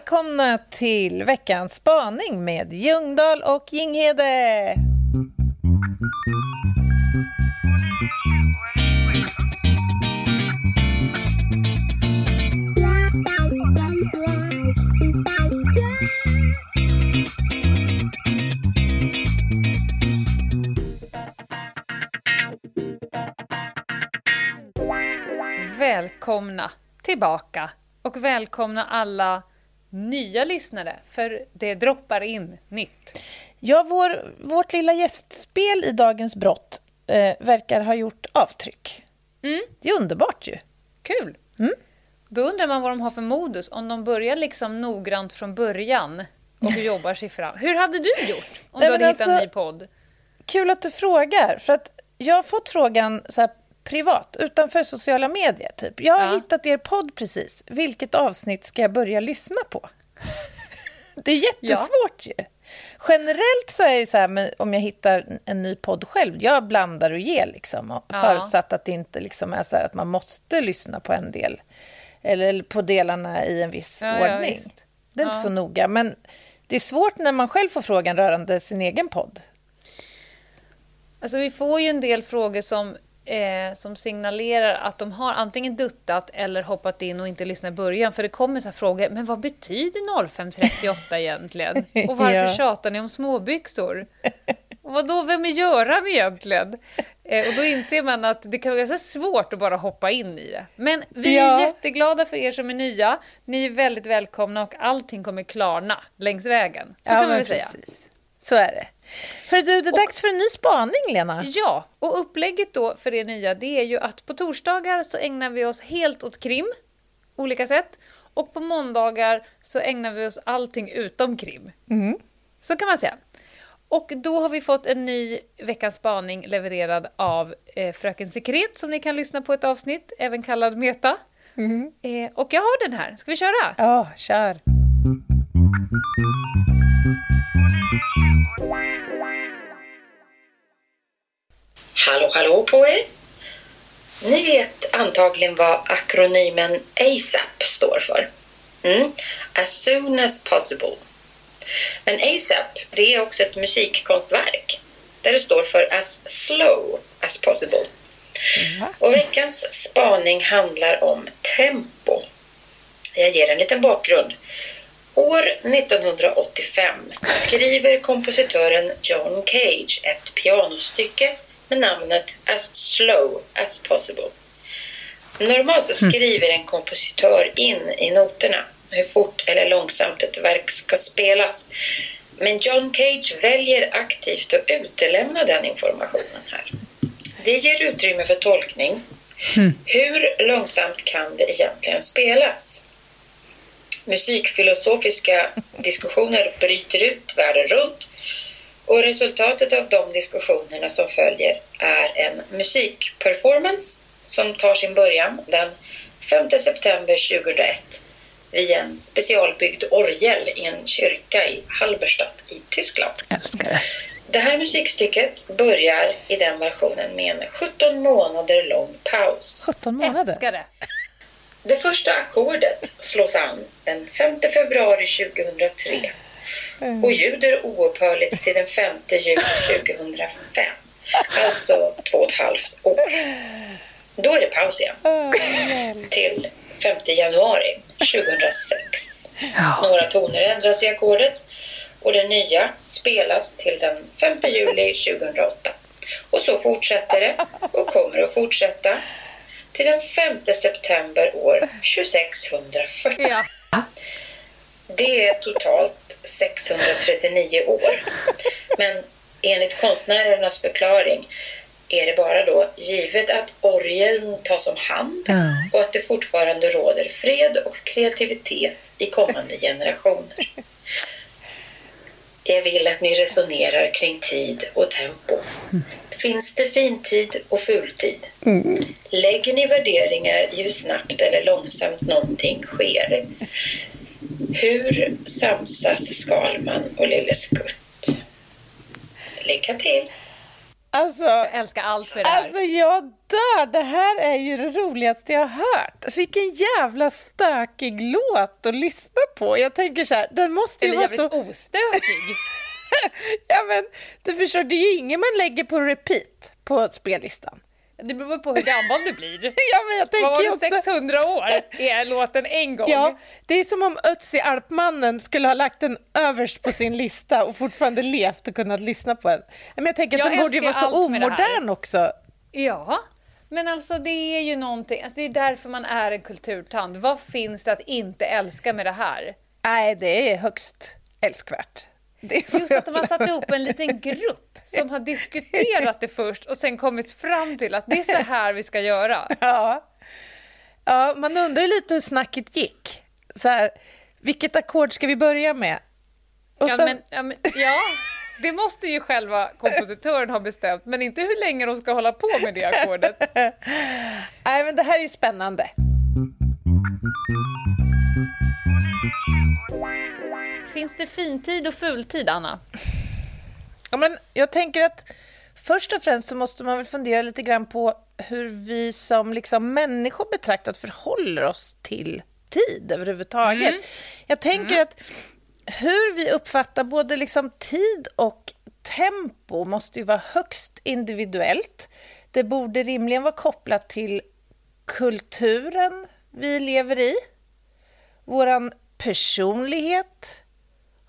välkomna till veckans spaning med Ljungdahl och Jinghede. Välkomna tillbaka och välkomna alla nya lyssnare, för det droppar in nytt. Ja, vår, vårt lilla gästspel i Dagens brott eh, verkar ha gjort avtryck. Mm. Det är underbart ju. Kul! Mm. Då undrar man vad de har för modus, om de börjar liksom noggrant från början och jobbar sig fram. Hur hade du gjort om Nej, du hade hittat en alltså- ny podd? Kul att du frågar, för att jag har fått frågan så här privat, utanför sociala medier. Typ. Jag har Ja. hittat er podd precis. Vilket avsnitt ska jag börja lyssna på? Det är jättesvårt ju. Generellt så är det så här, om jag hittar en ny podd själv, jag blandar och ger liksom. och Ja. Förutsatt att det inte liksom är så här att man måste lyssna på en del. Eller på delarna i en viss Ja, ja, ordning. det är inte Ja. så noga, men det är svårt när man själv får frågan rörande sin egen podd. Alltså vi får ju en del frågor som, eh, som signalerar att de har antingen duttat eller hoppat in och inte lyssnat i början. För det kommer så frågor, men vad betyder 0538 egentligen? Och varför Ja. tjatar ni om småbyxor? Och vadå, vem är Göran egentligen? Eh, och då inser man att det kan vara ganska svårt att bara hoppa in i det. Men vi är Ja. jätteglada för er som är nya. Ni är väldigt välkomna och allting kommer klarna längs vägen. Så Ja, kan man väl säga. Så är det. Hör du, det är dags för en ny spaning, Lena. Ja, och upplägget då för er nya det är ju att på torsdagar så ägnar vi oss helt åt krim, olika sätt. Och på måndagar så ägnar vi oss allting utom krim. Så kan man säga. Och då har vi fått en ny veckans spaning levererad av eh, Fröken Sekret som ni kan lyssna på ett avsnitt, även kallad Meta. Eh, och jag har den här, ska vi köra? Ja, kör. Hallå, hallå på er! Ni vet antagligen vad akronymen ASAP står för. Mm. As soon as possible. Men ASAP, det är också ett musikkonstverk där det står för as slow as possible. Och veckans spaning handlar om tempo. Jag ger en liten bakgrund. År 1985 skriver kompositören John Cage ett pianostycke med namnet As slow as possible. Normalt så skriver en kompositör in i noterna hur fort eller långsamt ett verk ska spelas. Men John Cage väljer aktivt att utelämna den informationen här. Det ger utrymme för tolkning. Hur långsamt kan det egentligen spelas? Musikfilosofiska diskussioner bryter ut världen runt och resultatet av de diskussionerna som följer är en musikperformance som tar sin början den 5 september 2001 vid en specialbyggd orgel i en kyrka i Halberstadt i Tyskland. Älskar det. Det här musikstycket börjar i den versionen med en 17 månader lång paus. 17 månader. Älskar det! Det första ackordet slås an den 5 februari 2003 och ljuder oupphörligt till den 5 juli 2005. Alltså två och ett halvt år. Då är det paus igen. Till 5 januari 2006. Några toner ändras i ackordet och det nya spelas till den 5 juli 2008. Och så fortsätter det och kommer att fortsätta till den 5 september år 2640. Ja. Det är totalt 639 år. Men enligt konstnärernas förklaring är det bara då givet att orgeln tas om hand och att det fortfarande råder fred och kreativitet i kommande generationer. Jag vill att ni resonerar kring tid och tempo. Finns det fintid och fultid? Lägger ni värderingar i hur snabbt eller långsamt någonting sker? Hur samsas Skalman och Lille Skutt? Lycka till! Alltså, Jag älskar allt med det här. alltså jag dör! Det här är ju det roligaste jag har hört. Alltså, vilken jävla stökig låt att lyssna på. Jag tänker så här, den måste ju Eller vara jävligt så... ostökig. Ja, men, du förstår, det är ju ingen man lägger på repeat på spellistan. Det beror på hur gammal du blir. Ja, men jag tänker Vad var det, också... 600 år är låten en gång? Ja, det är som om Ötzi Alpmannen skulle ha lagt den överst på sin lista och fortfarande levt och kunnat lyssna på den. Men jag tänker att Jag den borde ju vara så omodern också. Ja, men alltså det är ju någonting, alltså det är därför man är en kulturtant. Vad finns det att inte älska med det här? Nej, det är högst älskvärt. Det Just att de har satt ihop en liten grupp som har diskuterat det först och sen kommit fram till att det är så här vi ska göra. Ja. ja, man undrar lite hur snacket gick. Så här, vilket ackord ska vi börja med? Och Ja, sen- men, ja, men, ja, det måste ju själva kompositören ha bestämt, men inte hur länge de ska hålla på med det ackordet. Nej, men det här är ju spännande. Finns det fintid och fultid, Anna? Ja, men jag tänker att först och främst så måste man väl fundera lite grann på hur vi som liksom människor betraktat förhåller oss till tid överhuvudtaget. Jag tänker att hur vi uppfattar både liksom tid och tempo måste ju vara högst individuellt. Det borde rimligen vara kopplat till kulturen vi lever i, våran personlighet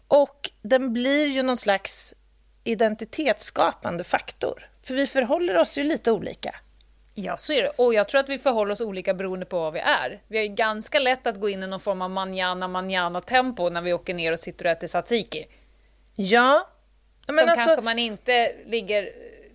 och den blir ju någon slags identitetsskapande faktor. För vi förhåller oss ju lite olika. Ja, så är det. Och jag tror att vi förhåller oss olika beroende på vad vi är. Vi har ju ganska lätt att gå in i någon form av manjana manjana tempo när vi åker ner och sitter och äter tzatziki. Ja, men som alltså, kanske man inte ligger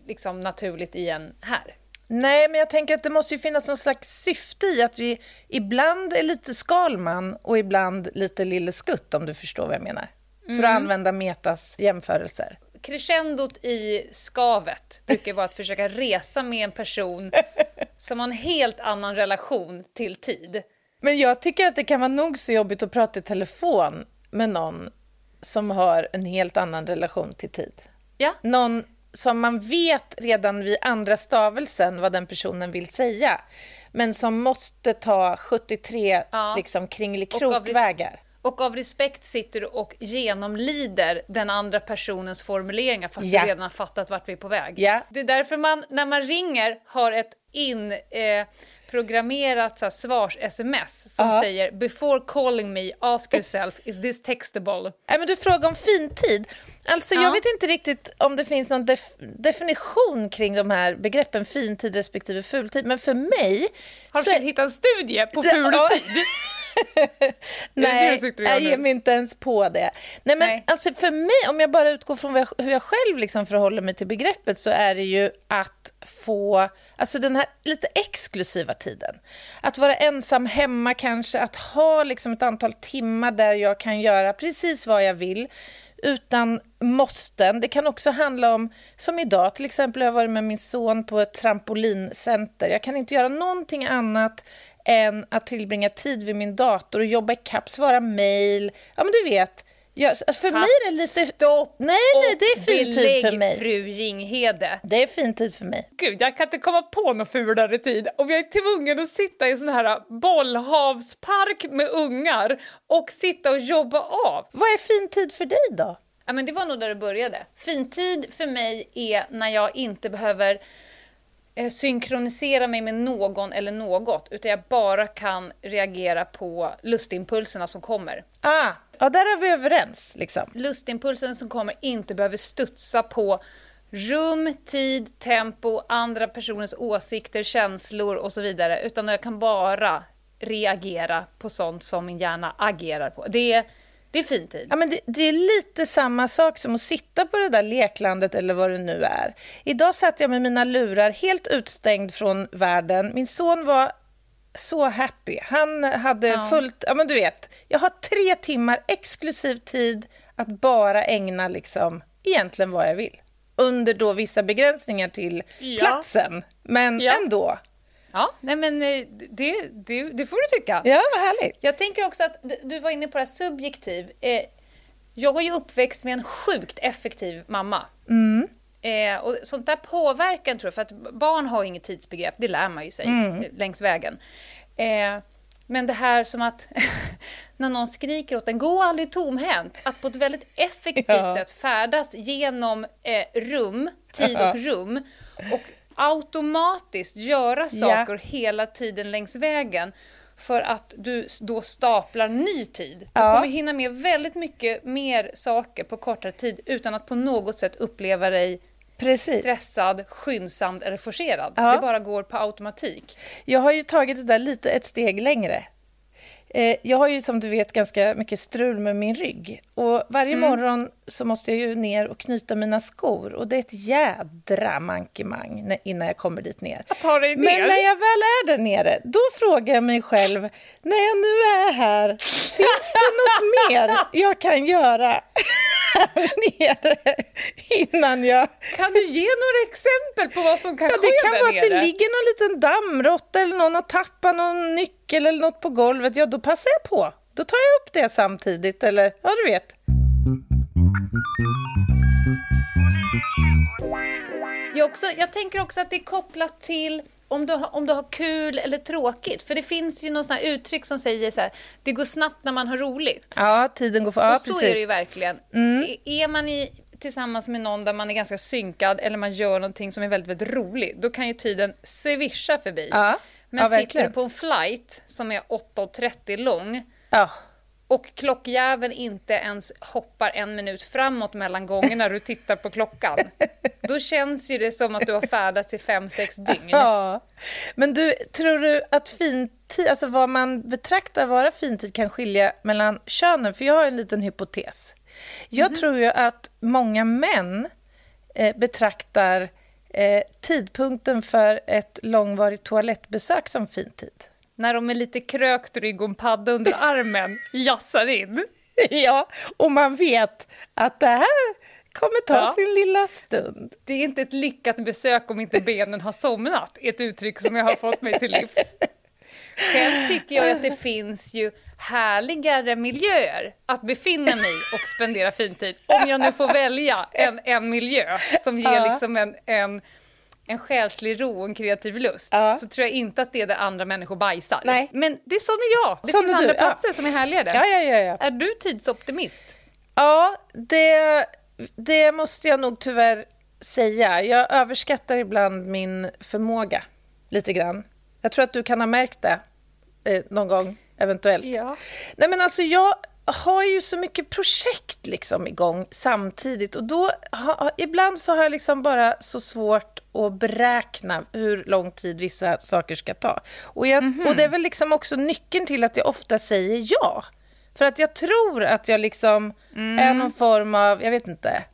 liksom naturligt i en här. nej, men jag tänker att det måste ju finnas någon slags syfte i att vi ibland är lite Skalman och ibland lite Lille Skutt, om du förstår vad jag menar. För att använda Metas jämförelser. Crescendot i skavet brukar vara att försöka resa med en person som har en helt annan relation till tid. Men jag tycker att det kan vara nog så jobbigt att prata i telefon med någon som har en helt annan relation till tid. Ja, Någon som man vet redan vid andra stavelsen vad den personen vill säga, men som måste ta 73 Ja. liksom, kringelikrokvägar. Och av respekt sitter du och genomlider den andra personens formuleringar fast Ja. du redan har fattat vart vi är på väg. Ja. Det är därför man, när man ringer, har ett in... Eh, programmerat svars-sms som Ja. säger “Before calling me, ask yourself, is this textable?” Nej, men du frågar om fintid. Alltså, Ja. Jag vet inte riktigt om det finns någon def- definition kring de här begreppen fintid respektive fultid, men för mig... Har du så försökt hitta en studie på Det- det Nej, jag ger mig inte ens på det. Nej, men Nej. Alltså, för mig, om jag bara utgår från jag, hur jag själv liksom förhåller mig till begreppet så är det ju att få alltså den här lite exklusiva tiden. Att vara ensam hemma kanske, att ha liksom ett antal timmar där jag kan göra precis vad jag vill utan måsten. Det kan också handla om, som idag till exempel, jag har varit med min son på ett trampolincenter. Jag kan inte göra någonting annat än att tillbringa tid vid min dator och jobba ikapp, svara mejl. Ja, men du vet. Jag, för mig är det lite... Stopp Nej, nej, det är fin tid för mig. fru Jinghede. Det är fin tid för mig. Gud, jag kan inte komma på någon fulare tid. Och jag är tvungen att sitta i en sån här bollhavspark med ungar och sitta och jobba av. Vad är fin tid för dig då? Ja, men det var nog där det började. Fintid för mig är när jag inte behöver eh, synkronisera mig med någon eller något, utan jag bara kan reagera på lustimpulserna som kommer. Ah, ja, där är vi överens. Liksom. lustimpulsen som kommer inte behöver studsa på rum, tid, tempo, andra personers åsikter, känslor och så vidare. Utan jag kan bara reagera på sånt som min hjärna agerar på. Det är, det är fin tid. Ja, men det, det är lite samma sak som att sitta på det där leklandet eller vad det nu är. Idag satt jag med mina lurar helt utstängd från världen. Min son var så happy. Han hade Ja. fullt... Ja, men du vet, jag har tre timmar exklusiv tid att bara ägna liksom egentligen vad jag vill. Under då vissa begränsningar till Ja. platsen. Men Ja. ändå. Ja, nej men eh, det, det, det får du tycka. Ja, vad härligt. Jag tänker också att du var inne på det här subjektiv. Eh, jag är ju uppväxt med en sjukt effektiv mamma. Mm. Eh, och sånt där påverkar tror jag, för att barn har inget tidsbegrepp, det lär man ju sig mm. längs vägen. Eh, men det här som att när någon skriker åt en, gå aldrig tomhänt. Att på ett väldigt effektivt ja. sätt färdas genom eh, rum, tid och rum och automatiskt göra saker ja. hela tiden längs vägen för att du då staplar ny tid. Du ja. kommer hinna med väldigt mycket mer saker på kortare tid utan att på något sätt uppleva dig Precis. stressad, skyndsam eller forcerad. Ja. Det bara går på automatik. Jag har ju tagit det där lite ett steg längre. Eh, jag har ju som du vet ganska mycket strul med min rygg. Och varje mm. morgon så måste jag ju ner och knyta mina skor. Och det är ett jädra mankemang innan jag kommer dit ner. Att ta dig ner. Men när jag väl är där nere, då frågar jag mig själv, när jag nu är här, finns det något mer jag kan göra? nere innan jag... Kan du ge några exempel på vad som kan ja, ske Det kan där vara nere? att det ligger någon liten dammråtta eller någon har tappat någon nyckel eller något på golvet. Ja, då passar jag på. Då tar jag upp det samtidigt, eller ja, du vet. Jag, också, jag tänker också att det är kopplat till om du, har, om du har kul eller tråkigt. För det finns ju något uttryck som säger så här, det går snabbt när man har roligt. Ja, tiden går för... Ja, och så precis. är det ju verkligen. Mm. Är man i, tillsammans med någon där man är ganska synkad eller man gör någonting som är väldigt, väldigt roligt, då kan ju tiden svischa förbi. Ja. Men ja, sitter du på en flight som är 8.30 lång, ja och klockjäveln inte ens hoppar en minut framåt mellan gångerna du tittar på klockan. Då känns ju det som att du har färdats i fem, sex dygn. Ja. Men du, tror du att fintid, alltså vad man betraktar vara fintid kan skilja mellan könen? För jag har en liten hypotes. Jag mm. tror ju att många män eh, betraktar eh, tidpunkten för ett långvarigt toalettbesök som fintid när de med lite krökt rygg och en padda under armen jassar in. Ja, och man vet att det här kommer ta ja. sin lilla stund. Det är inte ett lyckat besök om inte benen har somnat, ett uttryck som jag har fått mig till livs. Själv tycker jag att det finns ju härligare miljöer att befinna mig och spendera fintid. Om jag nu får välja en, en miljö som ger liksom en, en en själslig ro och en kreativ lust ja. så tror jag inte att det är där andra människor bajsar. Nej. Men det är sån är jag. Det sån finns andra du. platser ja. som är härligare. Ja, ja, ja, ja. Är du tidsoptimist? Ja, det, det måste jag nog tyvärr säga. Jag överskattar ibland min förmåga lite grann. Jag tror att du kan ha märkt det eh, någon gång, eventuellt. Ja. Nej, men alltså jag har ju så mycket projekt liksom igång samtidigt och då ha, ibland så har jag liksom bara så svårt att beräkna hur lång tid vissa saker ska ta. Och, jag, mm -hmm. och det är väl liksom också nyckeln till att jag ofta säger ja. För att jag tror att jag liksom mm. är någon form av, jag vet inte,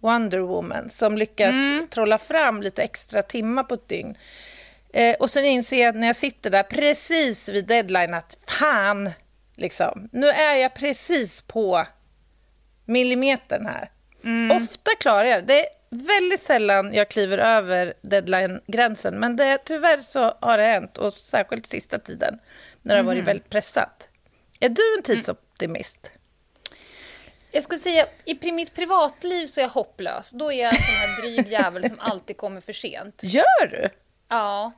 Wonder Woman som lyckas mm. trolla fram lite extra timmar på ett dygn. Eh, och sen inser jag när jag sitter där precis vid deadline att fan, Liksom. Nu är jag precis på millimetern här. Mm. Ofta klarar jag det. Är väldigt sällan jag kliver över deadline-gränsen, men det, tyvärr så har det hänt, och särskilt sista tiden, när det har varit mm. väldigt pressat. Är du en tidsoptimist? Jag skulle säga, i mitt privatliv så är jag hopplös. Då är jag en sån här dryg jävel som alltid kommer för sent. Gör du? Ja.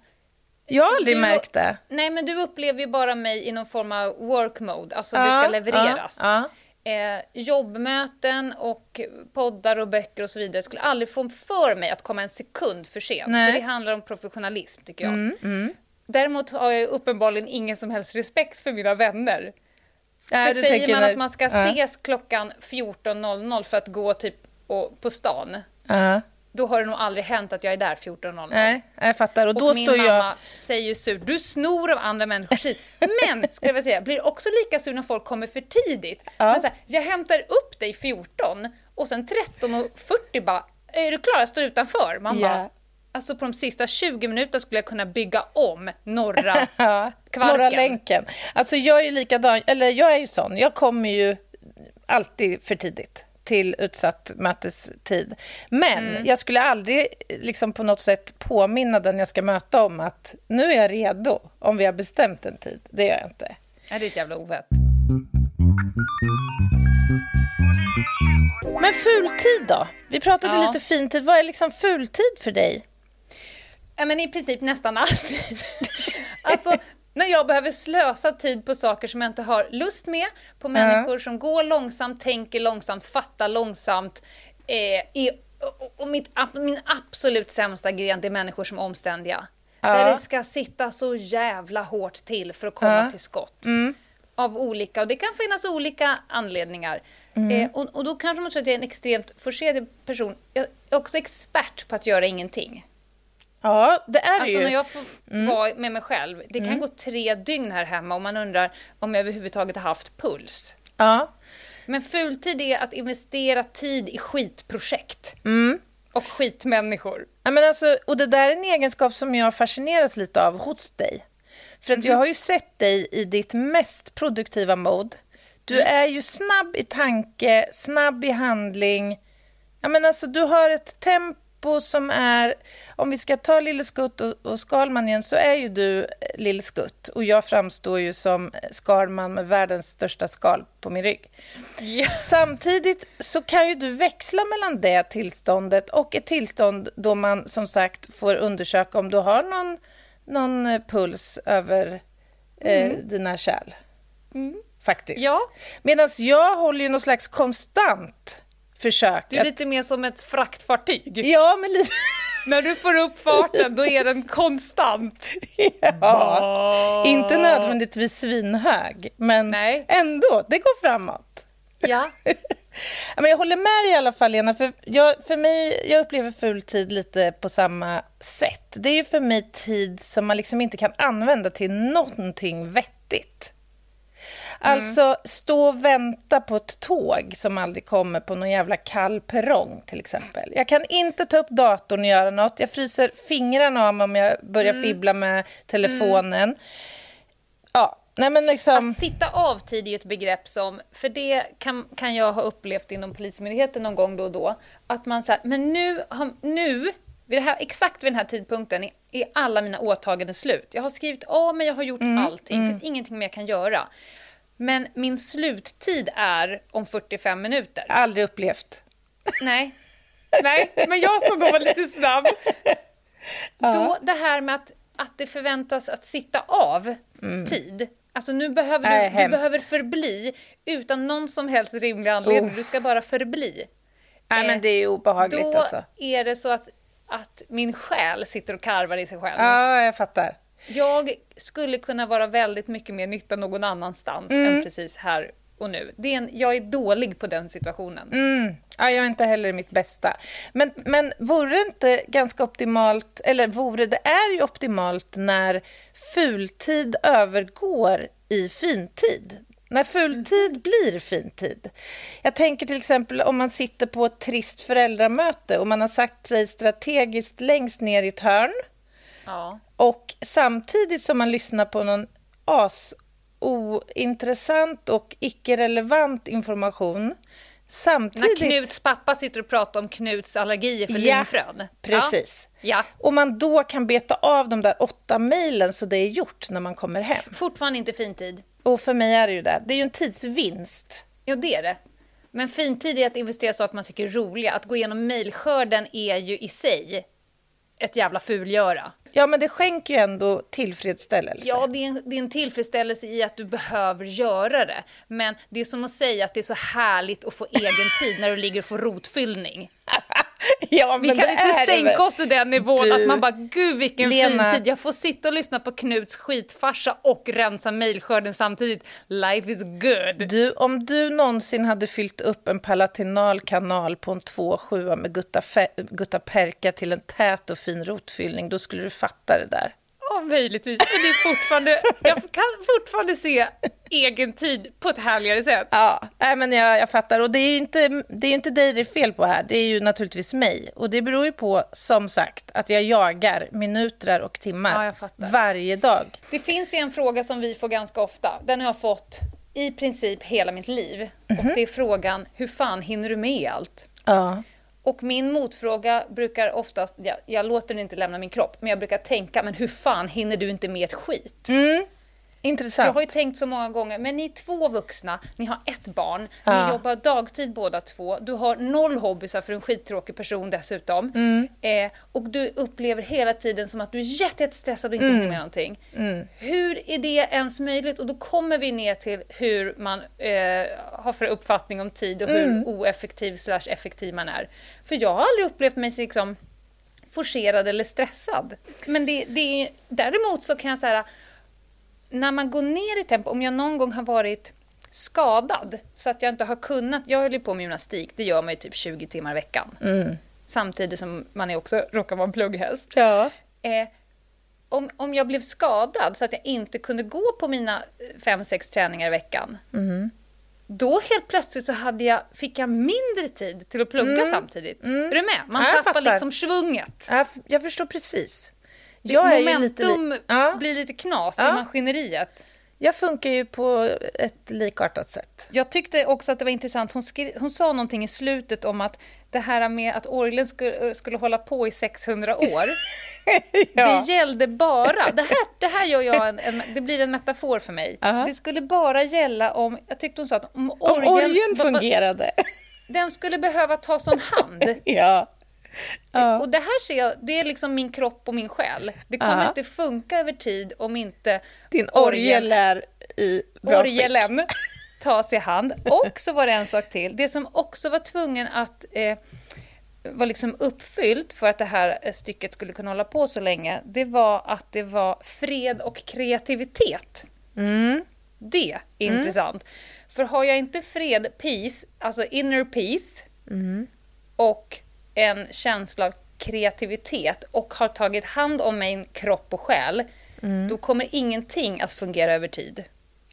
Jag har aldrig du, märkt det. Nej, men du upplever ju bara mig i någon form av work mode, alltså ja, det ska levereras. Ja, ja. Eh, jobbmöten och poddar och böcker och så vidare skulle aldrig få för mig att komma en sekund för sent. Nej. För det handlar om professionalism, tycker jag. Mm, mm. Däremot har jag uppenbarligen ingen som helst respekt för mina vänner. Nej, för säger man när... att man ska ses klockan 14.00 för att gå typ på stan, uh då har det nog aldrig hänt att jag är där 14.00. Nej, jag fattar. Och, och då min står mamma jag... säger surt, du snor av andra människors tid. Men, skulle jag säga, blir också lika sur när folk kommer för tidigt. Ja. Men så här, jag hämtar upp dig 14 och sen 13.40 bara, är du klar? Jag står utanför. Man yeah. bara, Alltså på de sista 20 minuterna skulle jag kunna bygga om norra kvarken. Norra länken. Alltså jag är likadan, eller jag är ju sån, jag kommer ju alltid för tidigt till utsatt mötestid. Men mm. jag skulle aldrig liksom på något sätt påminna den jag ska möta om att nu är jag redo, om vi har bestämt en tid. Det gör jag inte. Ja, det är ett jävla ovett. Men fultid då? Vi pratade Ja. lite fintid. Vad är liksom fultid för dig? Ja, men i princip nästan alltid. alltså, när jag behöver slösa tid på saker som jag inte har lust med, på människor som går långsamt, tänker långsamt, fattar långsamt. Eh, är, och, mitt, min absolut sämsta gren det är människor som är omständiga. Där det ska sitta så jävla hårt till för att komma till skott. Av olika, och det kan finnas olika anledningar. Mm. Eh, och, och då kanske man tror att jag är en extremt forcerad person. Jag är också expert på att göra ingenting. Ja, det är det Alltså ju. när jag får vara med mig själv, det kan gå tre dygn här hemma och man undrar om jag överhuvudtaget har haft puls. Ja. Men fultid är att investera tid i skitprojekt. Mm. Och skitmänniskor. Ja, men alltså, och det där är en egenskap som jag fascineras lite av hos dig. För att jag har ju sett dig i ditt mest produktiva mode. Du är ju snabb i tanke, snabb i handling. Ja, men alltså, du har ett tempo som är... Om vi ska ta Lille Skutt och, och Skalman igen så är ju du eh, Lille Skutt och jag framstår ju som Skalman med världens största skal på min rygg. Samtidigt så kan ju du växla mellan det tillståndet och ett tillstånd då man som sagt får undersöka om du har någon, någon eh, puls över eh, dina kärl. Faktiskt. Ja. Medan jag håller ju någon slags konstant försök Du är lite mer som ett fraktfartyg. Ja, men lite... När du får upp farten, då är den konstant. ja. Inte nödvändigtvis svinhög, men Nej. ändå, det går framåt. Ja. Men jag håller med dig i alla fall, Lena. För, jag, för mig, jag upplever fultid lite på samma sätt. Det är för mig tid som man liksom inte kan använda till någonting vettigt. Alltså, stå och vänta på ett tåg som aldrig kommer på någon jävla kall perrong, till exempel. Jag kan inte ta upp datorn och göra något. Jag fryser fingrarna av mig om jag börjar fibbla med telefonen. Ja, nej men liksom... Att sitta av tid är ju ett begrepp som, för det kan, kan jag ha upplevt inom Polismyndigheten någon gång då och då, att man säger, men nu, nu vid här, exakt vid den här tidpunkten är, är alla mina åtaganden slut. Jag har skrivit av mig, jag har gjort allting, det finns ingenting mer jag kan göra. Men min sluttid är om 45 minuter. Aldrig upplevt. Nej. Nej, men jag som då var lite snabb. Då det här med att, att det förväntas att sitta av tid. Alltså nu behöver du, du hemskt. behöver förbli utan någon som helst rimlig anledning. Oh. Du ska bara förbli. Nej, Eh, men det är obehagligt Då alltså. är det så att, att min själ sitter och karvar i sig själv. Ja, jag fattar. Jag skulle kunna vara väldigt mycket mer nytta någon annanstans Mm. än precis här och nu. Det är en, jag är dålig på den situationen. Mm. Ja, jag är inte heller mitt bästa. Men, men vore det inte ganska optimalt, eller vore det är ju optimalt när fultid övergår i fintid. När fultid blir fintid. Jag tänker till exempel om man sitter på ett trist föräldramöte och man har sagt sig strategiskt längst ner i ett hörn Ja. Och samtidigt som man lyssnar på någon as ointressant och icke-relevant information När samtidigt... Knuts pappa sitter och pratar om Knuts allergier för Ja, linfrön. precis. Ja. Och man då kan beta av de där åtta mejlen så det är gjort när man kommer hem. Fortfarande inte fintid. Och för mig är det ju det. Det är ju en tidsvinst. Ja, det är det. Men fintid är att investera i saker man tycker är roliga. Att gå igenom mejlskörden är ju i sig ett jävla fulgöra. Ja, men det skänker ju ändå tillfredsställelse. Ja, det är, en, det är en tillfredsställelse i att du behöver göra det. Men det är som att säga att det är så härligt att få egen tid när du ligger och får rotfyllning. ja, Vi kan inte sänka oss till den nivån Du, att man bara, gud vilken Lena. fin tid. Jag får sitta och lyssna på Knuts skitfarsa och rensa mejlskörden samtidigt. Life is good. Du, om du någonsin hade fyllt upp en palatinal kanal på en 2,7 med gutta, fe- gutta perka till en tät och fin rotfyllning, då skulle du fatta det där. Ja, möjligtvis. Men det är fortfarande, jag kan fortfarande se egen tid på ett härligare sätt. Ja, men jag, jag fattar. Och det är ju inte, det är inte dig det är fel på här, det är ju naturligtvis mig. Och det beror ju på, som sagt, att jag jagar minuter och timmar Ja, varje dag. Det finns ju en fråga som vi får ganska ofta. Den har jag fått i princip hela mitt liv. Och det är frågan, hur fan hinner du med allt? Ja. Och min motfråga brukar oftast, jag, jag låter den inte lämna min kropp, men jag brukar tänka, men hur fan hinner du inte med ett skit? Mm. Intressant. Jag har ju tänkt så många gånger, men ni är två vuxna, ni har ett barn, Ja. ni jobbar dagtid båda två, du har noll hobbysar för en skittråkig person dessutom. Mm. Eh, och du upplever hela tiden som att du är jätte- jättestressad och inte Mm. hinner med någonting. Hur är det ens möjligt? Och då kommer vi ner till hur man eh, har för uppfattning om tid och hur Mm. oeffektiv slash effektiv man är. För jag har aldrig upplevt mig liksom forcerad eller stressad. Men det, det är, däremot så kan jag säga, när man går ner i tempo, om jag någon gång har varit skadad så att jag inte har kunnat, jag höll ju på med gymnastik, det gör man ju typ 20 timmar i veckan. Samtidigt som man är också råkar vara en plugghäst. Ja. Eh, om, om jag blev skadad så att jag inte kunde gå på mina fem, sex träningar i veckan. Då helt plötsligt så hade jag, fick jag mindre tid till att plugga samtidigt. Är du med? Man Ja, jag tappar fattar. liksom svunget. Ja, f- Jag förstår precis. Jag lite... Momentum li- Ja, blir lite knas Ja. i maskineriet. jag funkar ju på ett likartat sätt. Jag tyckte också att det var intressant, hon, skri- hon sa någonting i slutet om att det här med att orgeln skulle, skulle hålla på i 600 år, det gällde bara, det här, det här gör jag en, en, det blir en metafor för mig. Aha. Det skulle bara gälla om, jag tyckte hon sa att om Om orgeln, orgeln va- va- fungerade. den skulle behöva tas om hand. ja. Ja. Och det här ser jag, det är liksom min kropp och min själ. Det kommer Ja. inte funka över tid om inte Din orgel är i bra skick. orgelen tas i hand. Och så var det en sak till. Det som också var tvungen att eh, var liksom uppfyllt för att det här eh, stycket skulle kunna hålla på så länge, det var att det var fred och kreativitet. Mm. Det är intressant. För har jag inte fred, peace, alltså inner peace, Mm. och en känsla av kreativitet och har tagit hand om min kropp och själ, Mm. då kommer ingenting att fungera över tid.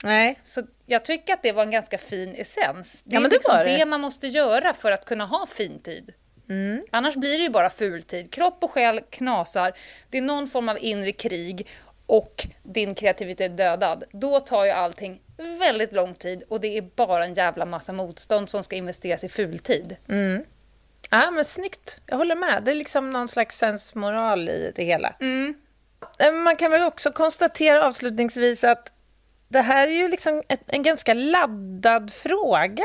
Nej. Så jag tycker att det var en ganska fin essens. Det Ja, är men det liksom det. det man måste göra för att kunna ha fin tid. Mm. Annars blir det ju bara fultid. Kropp och själ knasar. Det är någon form av inre krig och din kreativitet är dödad. Då tar ju allting väldigt lång tid och det är bara en jävla massa motstånd som ska investeras i fultid. Mm. Ja, men snyggt. Jag håller med. Det är liksom någon slags sensmoral i det hela. Eh, Man kan väl också konstatera avslutningsvis att det här är ju liksom ett, en ganska laddad fråga.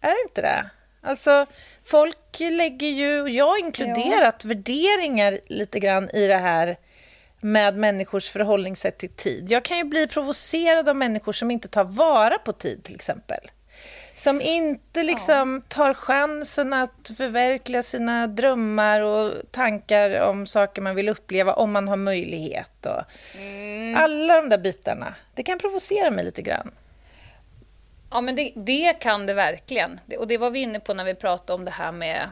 Är det inte det? Alltså, folk lägger ju, jag inkluderat, värderingar lite grann i det här med människors förhållningssätt till tid. Jag kan ju bli provocerad av människor som inte tar vara på tid, till exempel. Som inte liksom tar chansen att förverkliga sina drömmar och tankar om saker man vill uppleva om man har möjlighet. Och Alla de där bitarna. Det kan provocera mig lite grann. Ja, men det, det kan det verkligen. Det, och det var vi inne på när vi pratade om det här med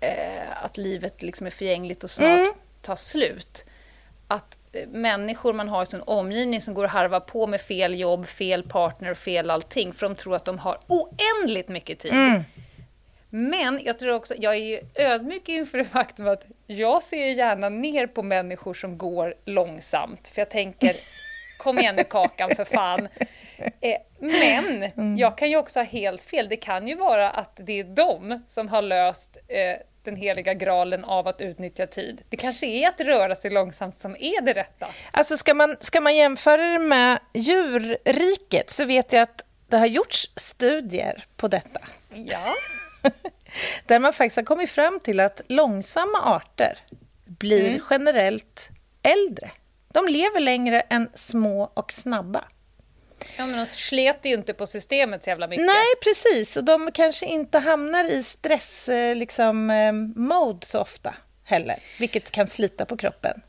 eh, att livet liksom är förgängligt och snart Mm. tar slut. Att människor man har i sin omgivning som går och harvar på med fel jobb, fel partner och fel allting, för de tror att de har oändligt mycket tid. Mm. Men jag tror också, jag är ju ödmjuk inför det faktum att jag ser ju gärna ner på människor som går långsamt. För jag tänker, kom igen nu Kakan för fan. Eh, men jag kan ju också ha helt fel. Det kan ju vara att det är de som har löst eh, den heliga graalen av att utnyttja tid. Det kanske är att röra sig långsamt som är det rätta. Alltså ska man, ska man jämföra det med djurriket så vet jag att det har gjorts studier på detta. Ja. Där man faktiskt har kommit fram till att långsamma arter blir Mm. generellt äldre. De lever längre än små och snabba. Ja, men de slet ju inte på systemet så jävla mycket. Nej, precis. Och de kanske inte hamnar i stress eh, liksom, eh, så ofta heller, vilket kan slita på kroppen.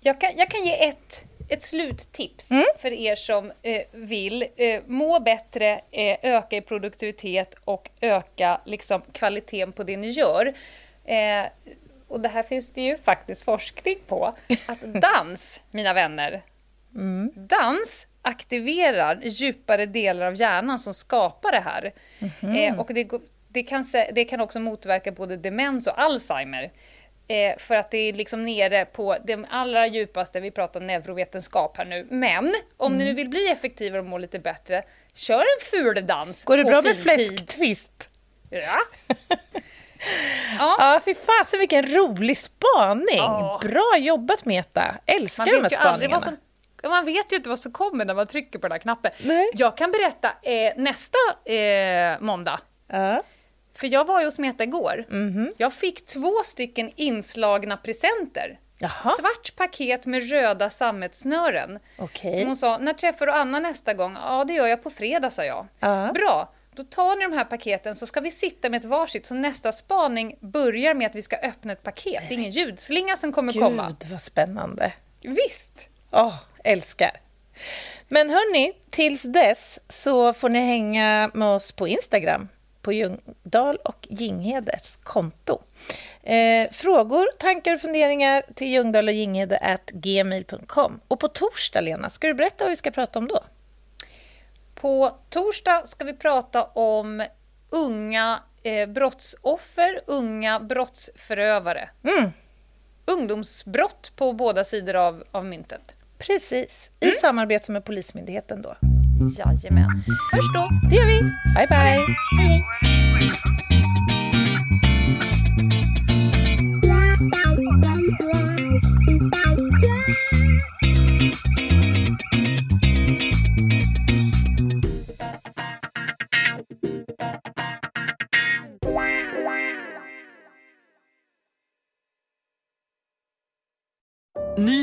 Jag kan, jag kan ge ett, ett sluttips Mm. för er som eh, vill eh, må bättre, eh, öka i produktivitet och öka liksom, kvaliteten på det ni gör. Eh, och det här finns det ju faktiskt forskning på. Att dans, mina vänner, Mm. dans aktiverar djupare delar av hjärnan som skapar det här. Mhm. Eh, och det, det, kan, det kan också motverka både demens och Alzheimer. Eh, för att det är liksom nere på det allra djupaste, vi pratar neurovetenskap här nu. Men om Mm. ni nu vill bli effektivare och må lite bättre, kör en ful dans Går det bra med fläsktvist? Ja. ja. Ja, fy fasen vilken rolig spaning! Ja. Bra jobbat Meta! Älskar de här spaningarna. Man vet ju inte vad som kommer när man trycker på den här knappen. Nej. Jag kan berätta eh, nästa eh, måndag. Ja. För jag var ju hos Meta igår. Mhm. Jag fick två stycken inslagna presenter. Jaha. Svart paket med röda sammetssnören. Okej. Som hon sa, när träffar du Anna nästa gång? Ja, det gör jag på fredag, sa jag. Ja. Bra, då tar ni de här paketen så ska vi sitta med ett varsitt. Så nästa spaning börjar med att vi ska öppna ett paket. Det är ingen ljudslinga som kommer komma. Gud, vad spännande. Visst! Åh, älskar. Men hörni, tills dess så får ni hänga med oss på Instagram på Ljungdahl och Ginghedes konto. Eh, frågor, tankar och funderingar till Ljungdahl och Ginghede gmail.com. Och på torsdag, Lena, ska du berätta vad vi ska prata om då? På torsdag ska vi prata om unga eh, brottsoffer, unga brottsförövare. Mm, Ungdomsbrott på båda sidor av, av myntet. Precis, i samarbete med Polismyndigheten då. Jajamän. Hörs då! Det gör vi. Bye, bye. Hej, hej!